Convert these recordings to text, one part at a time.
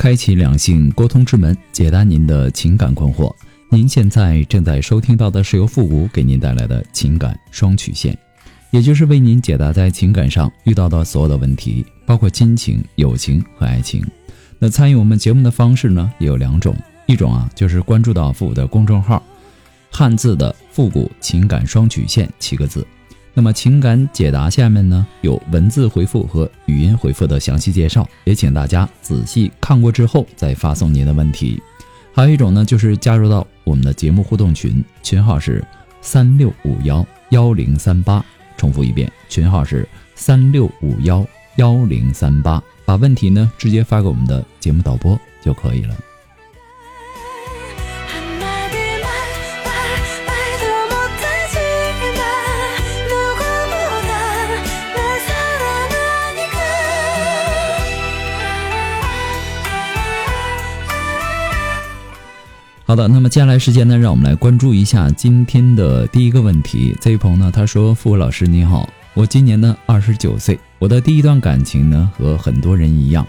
开启两性沟通之门，解答您的情感困惑。您现在正在收听到的是由复古给您带来的情感双曲线，也就是为您解答在情感上遇到的所有的问题，包括亲情、友情和爱情。那参与我们节目的方式呢，也有两种，一种啊就是关注到复古的公众号，汉字的复古情感双曲线七个字。那么情感解答下面呢有文字回复和语音回复的详细介绍，也请大家仔细看过之后再发送您的问题。还有一种呢就是加入到我们的节目互动群，群号是三六五幺幺零三八，重复一遍，群号是三六五幺幺零三八，把问题呢直接发给我们的节目导播就可以了。好的，那么接下来时间呢，让我们来关注一下今天的第一个问题。这位朋友呢，他说：“付老师你好，我今年呢二十九岁，我的第一段感情呢和很多人一样，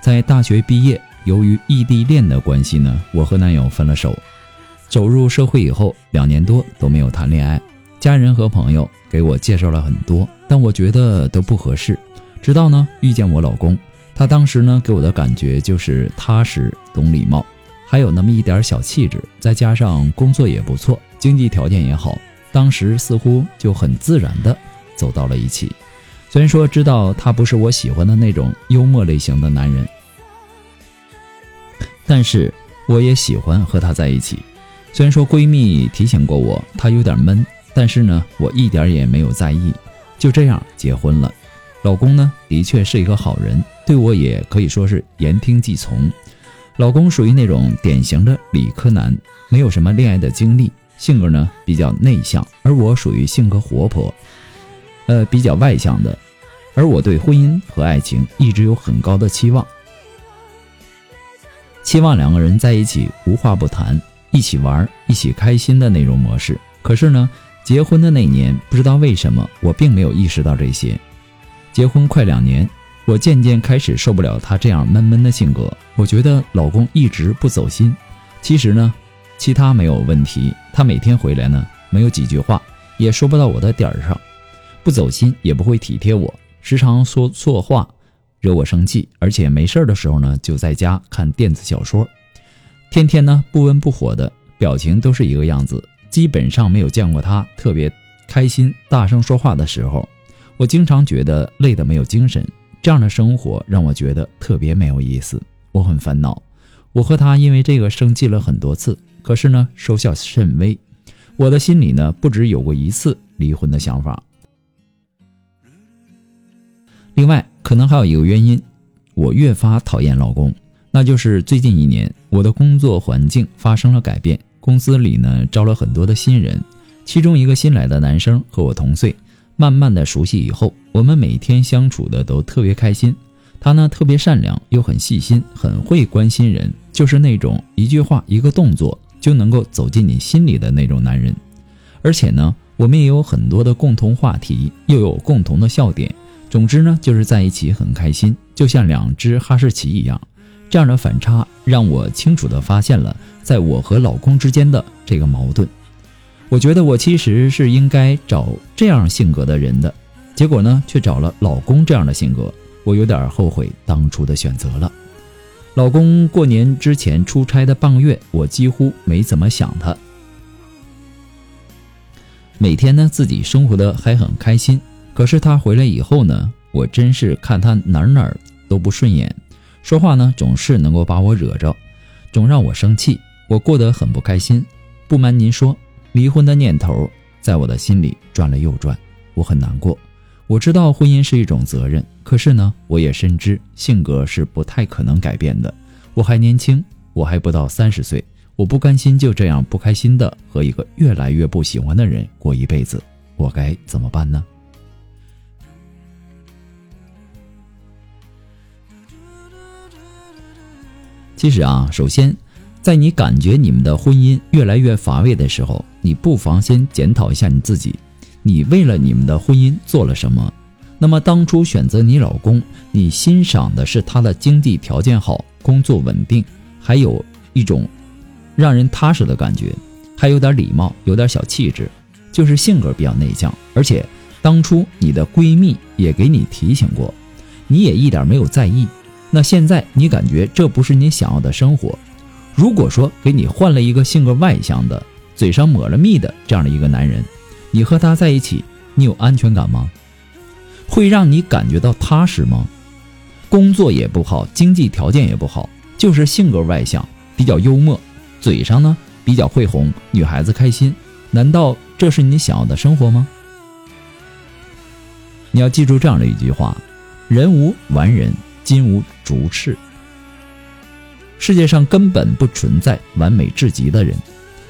在大学毕业，由于异地恋的关系呢，我和男友分了手。走入社会以后，两年多都没有谈恋爱，家人和朋友给我介绍了很多，但我觉得都不合适。直到呢遇见我老公，他当时呢给我的感觉就是踏实、懂礼貌。”还有那么一点小气质，再加上工作也不错，经济条件也好，当时似乎就很自然的走到了一起。虽然说知道他不是我喜欢的那种幽默类型的男人，但是我也喜欢和他在一起。虽然说闺蜜提醒过我他有点闷，但是呢，我一点也没有在意，就这样结婚了。老公呢，的确是一个好人，对我也可以说是言听计从。老公属于那种典型的理科男，没有什么恋爱的经历，性格呢比较内向，而我属于性格活泼，呃比较外向的，而我对婚姻和爱情一直有很高的期望，期望两个人在一起无话不谈，一起玩，一起开心的那种模式。可是呢，结婚的那年，不知道为什么，我并没有意识到这些。结婚快两年。我渐渐开始受不了他这样闷闷的性格，我觉得老公一直不走心。其实呢，其他没有问题，他每天回来呢，没有几句话，也说不到我的点儿上，不走心，也不会体贴我，时常说错话，惹我生气。而且没事的时候呢，就在家看电子小说，天天呢不温不火的，表情都是一个样子，基本上没有见过他特别开心、大声说话的时候。我经常觉得累得没有精神。这样的生活让我觉得特别没有意思，我很烦恼。我和他因为这个生气了很多次，可是呢，收效甚微。我的心里呢，不止有过一次离婚的想法。另外，可能还有一个原因，我越发讨厌老公，那就是最近一年我的工作环境发生了改变，公司里呢招了很多的新人，其中一个新来的男生和我同岁。慢慢的熟悉以后，我们每天相处的都特别开心。他呢特别善良，又很细心，很会关心人，就是那种一句话、一个动作就能够走进你心里的那种男人。而且呢，我们也有很多的共同话题，又有共同的笑点。总之呢，就是在一起很开心，就像两只哈士奇一样。这样的反差让我清楚的发现了，在我和老公之间的这个矛盾。我觉得我其实是应该找这样性格的人的，结果呢，却找了老公这样的性格，我有点后悔当初的选择了。老公过年之前出差的半个月，我几乎没怎么想他，每天呢自己生活的还很开心。可是他回来以后呢，我真是看他哪哪都不顺眼，说话呢总是能够把我惹着，总让我生气，我过得很不开心。不瞒您说。离婚的念头在我的心里转了又转，我很难过。我知道婚姻是一种责任，可是呢，我也深知性格是不太可能改变的。我还年轻，我还不到三十岁，我不甘心就这样不开心的和一个越来越不喜欢的人过一辈子，我该怎么办呢？其实啊，首先，在你感觉你们的婚姻越来越乏味的时候，你不妨先检讨一下你自己。你为了你们的婚姻做了什么？那么当初选择你老公，你欣赏的是他的经济条件好、工作稳定，还有一种让人踏实的感觉，还有点礼貌，有点小气质，就是性格比较内向。而且当初你的闺蜜也给你提醒过，你也一点没有在意。那现在你感觉这不是你想要的生活？如果说给你换了一个性格外向的、嘴上抹了蜜的这样的一个男人。你和他在一起，你有安全感吗？会让你感觉到踏实吗？工作也不好，经济条件也不好，就是性格外向，比较幽默，嘴上呢比较会哄女孩子开心。难道这是你想要的生活吗？你要记住这样的一句话：人无完人，金无足赤。世界上根本不存在完美至极的人，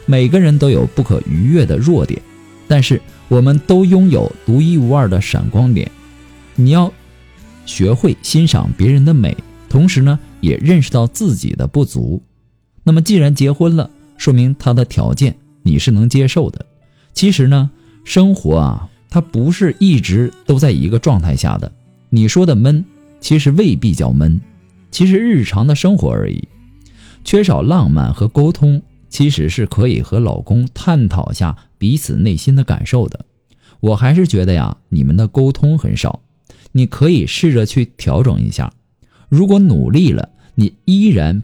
每个人都有不可逾越的弱点。但是我们都拥有独一无二的闪光点，你要学会欣赏别人的美，同时呢，也认识到自己的不足。那么，既然结婚了，说明他的条件你是能接受的。其实呢，生活啊，它不是一直都在一个状态下的。你说的闷，其实未必叫闷，其实日常的生活而已。缺少浪漫和沟通。其实是可以和老公探讨下彼此内心的感受的。我还是觉得呀，你们的沟通很少，你可以试着去调整一下。如果努力了，你依然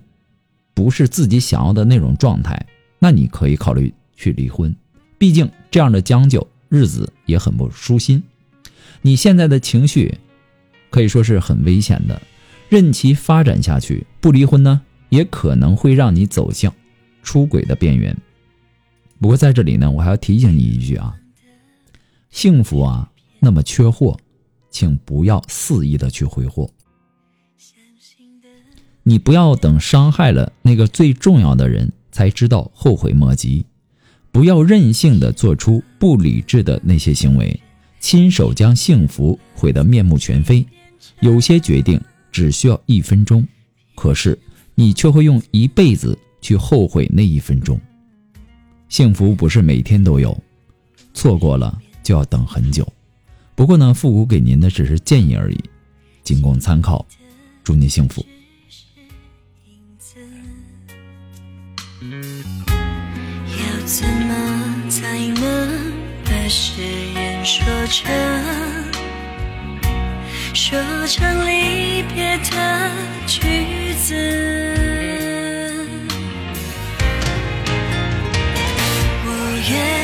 不是自己想要的那种状态，那你可以考虑去离婚。毕竟这样的将就，日子也很不舒心。你现在的情绪可以说是很危险的，任其发展下去，不离婚呢，也可能会让你走向。出轨的边缘。不过在这里呢，我还要提醒你一句啊，幸福啊那么缺货，请不要肆意的去挥霍。你不要等伤害了那个最重要的人才知道后悔莫及，不要任性的做出不理智的那些行为，亲手将幸福毁得面目全非。有些决定只需要一分钟，可是你却会用一辈子。去后悔那一分钟。幸福不是每天都有，错过了就要等很久。不过呢，复古给您的只是建议而已，仅供参考。祝你幸福。要怎么才能把誓言说成说成离别的句子？我愿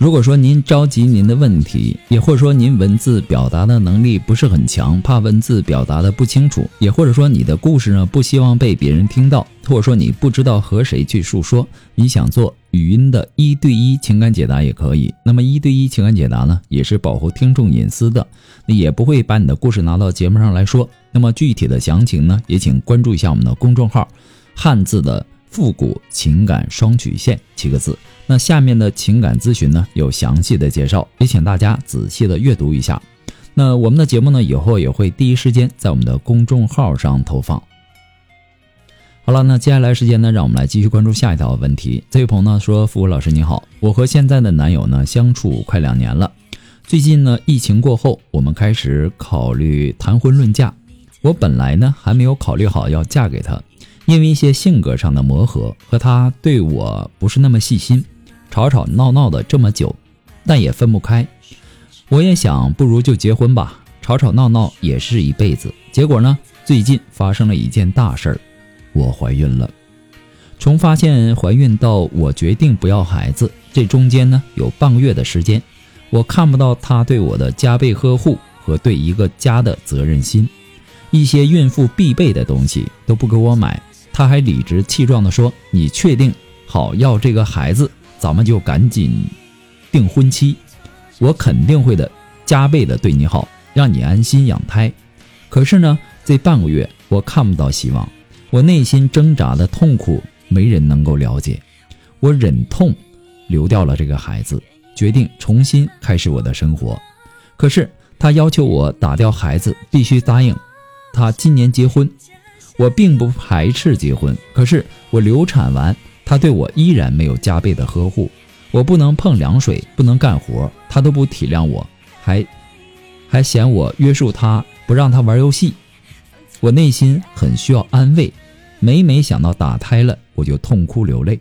如果说您着急您的问题，也或者说您文字表达的能力不是很强，怕文字表达的不清楚，也或者说你的故事呢不希望被别人听到，或者说你不知道和谁去诉说，你想做语音的一对一情感解答也可以。那么一对一情感解答呢，也是保护听众隐私的，也不会把你的故事拿到节目上来说。那么具体的详情呢，也请关注一下我们的公众号，汉字的。复古情感双曲线七个字，那下面的情感咨询呢有详细的介绍，也请大家仔细的阅读一下。那我们的节目呢以后也会第一时间在我们的公众号上投放。好了，那接下来时间呢，让我们来继续关注下一条问题。这位朋友呢说：“复古老师你好，我和现在的男友呢相处快两年了，最近呢疫情过后，我们开始考虑谈婚论嫁。我本来呢还没有考虑好要嫁给他。”因为一些性格上的磨合，和他对我不是那么细心，吵吵闹闹的这么久，但也分不开。我也想，不如就结婚吧，吵吵闹闹也是一辈子。结果呢，最近发生了一件大事儿，我怀孕了。从发现怀孕到我决定不要孩子，这中间呢有半个月的时间，我看不到他对我的加倍呵护，和对一个家的责任心。一些孕妇必备的东西都不给我买，他还理直气壮地说：“你确定好要这个孩子，咱们就赶紧定婚期。我肯定会的，加倍的对你好，让你安心养胎。”可是呢，这半个月我看不到希望，我内心挣扎的痛苦没人能够了解。我忍痛流掉了这个孩子，决定重新开始我的生活。可是他要求我打掉孩子，必须答应。他今年结婚，我并不排斥结婚。可是我流产完，他对我依然没有加倍的呵护。我不能碰凉水，不能干活，他都不体谅我，还还嫌我约束他，不让他玩游戏。我内心很需要安慰，每每想到打胎了，我就痛哭流泪。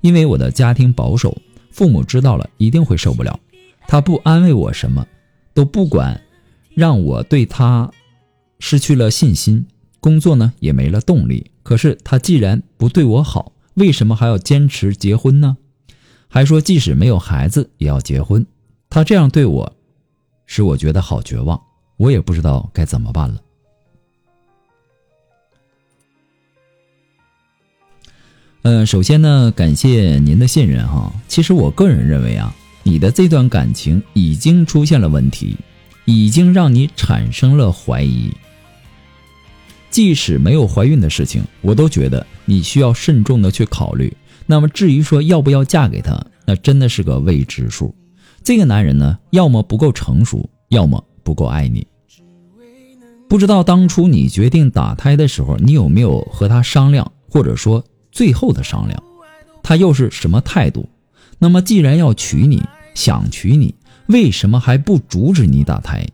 因为我的家庭保守，父母知道了一定会受不了。他不安慰我什么，都不管，让我对他。失去了信心，工作呢也没了动力。可是他既然不对我好，为什么还要坚持结婚呢？还说即使没有孩子也要结婚。他这样对我，使我觉得好绝望。我也不知道该怎么办了。嗯，首先呢，感谢您的信任哈。其实我个人认为啊，你的这段感情已经出现了问题，已经让你产生了怀疑。即使没有怀孕的事情，我都觉得你需要慎重的去考虑。那么至于说要不要嫁给他，那真的是个未知数。这个男人呢，要么不够成熟，要么不够爱你。不知道当初你决定打胎的时候，你有没有和他商量，或者说最后的商量，他又是什么态度？那么既然要娶你，想娶你，为什么还不阻止你打胎？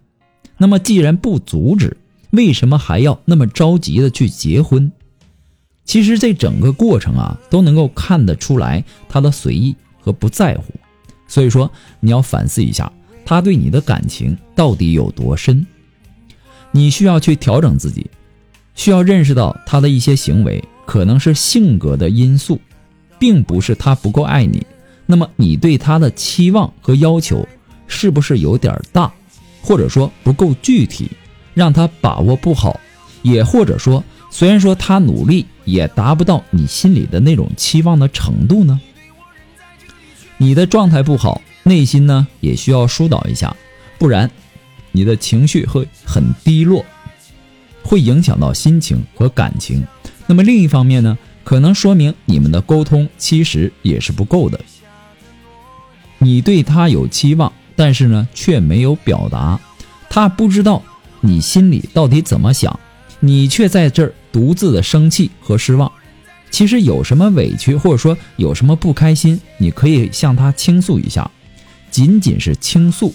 那么既然不阻止，为什么还要那么着急的去结婚？其实这整个过程啊，都能够看得出来他的随意和不在乎。所以说，你要反思一下，他对你的感情到底有多深？你需要去调整自己，需要认识到他的一些行为可能是性格的因素，并不是他不够爱你。那么你对他的期望和要求是不是有点大，或者说不够具体？让他把握不好，也或者说，虽然说他努力，也达不到你心里的那种期望的程度呢？你的状态不好，内心呢也需要疏导一下，不然你的情绪会很低落，会影响到心情和感情。那么另一方面呢，可能说明你们的沟通其实也是不够的。你对他有期望，但是呢却没有表达，他不知道。你心里到底怎么想？你却在这儿独自的生气和失望。其实有什么委屈，或者说有什么不开心，你可以向他倾诉一下，仅仅是倾诉，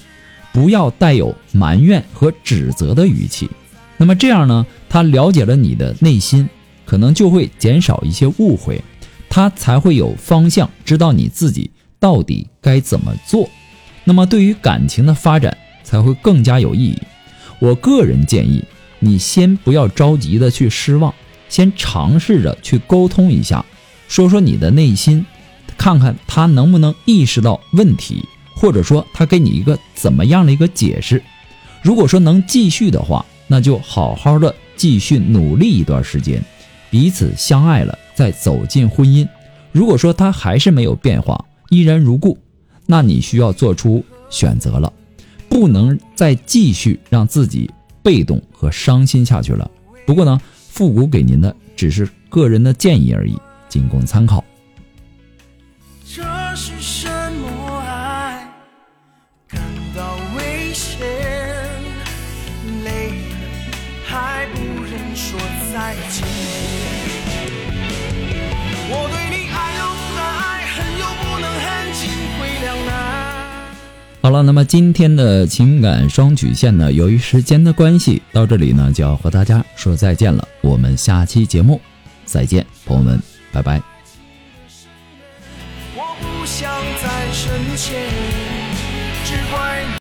不要带有埋怨和指责的语气。那么这样呢，他了解了你的内心，可能就会减少一些误会，他才会有方向，知道你自己到底该怎么做。那么对于感情的发展才会更加有意义。我个人建议你先不要着急的去失望，先尝试着去沟通一下，说说你的内心，看看他能不能意识到问题，或者说他给你一个怎么样的一个解释。如果说能继续的话，那就好好的继续努力一段时间，彼此相爱了再走进婚姻。如果说他还是没有变化，依然如故，那你需要做出选择了。不能再继续让自己被动和伤心下去了。不过呢，复古给您的只是个人的建议而已，仅供参考。这是什么爱？感到危险，累了还不忍说再见。我对你好了，那么今天的情感双曲线呢，由于时间的关系，到这里呢就要和大家说再见了。我们下期节目再见，朋友们，拜拜。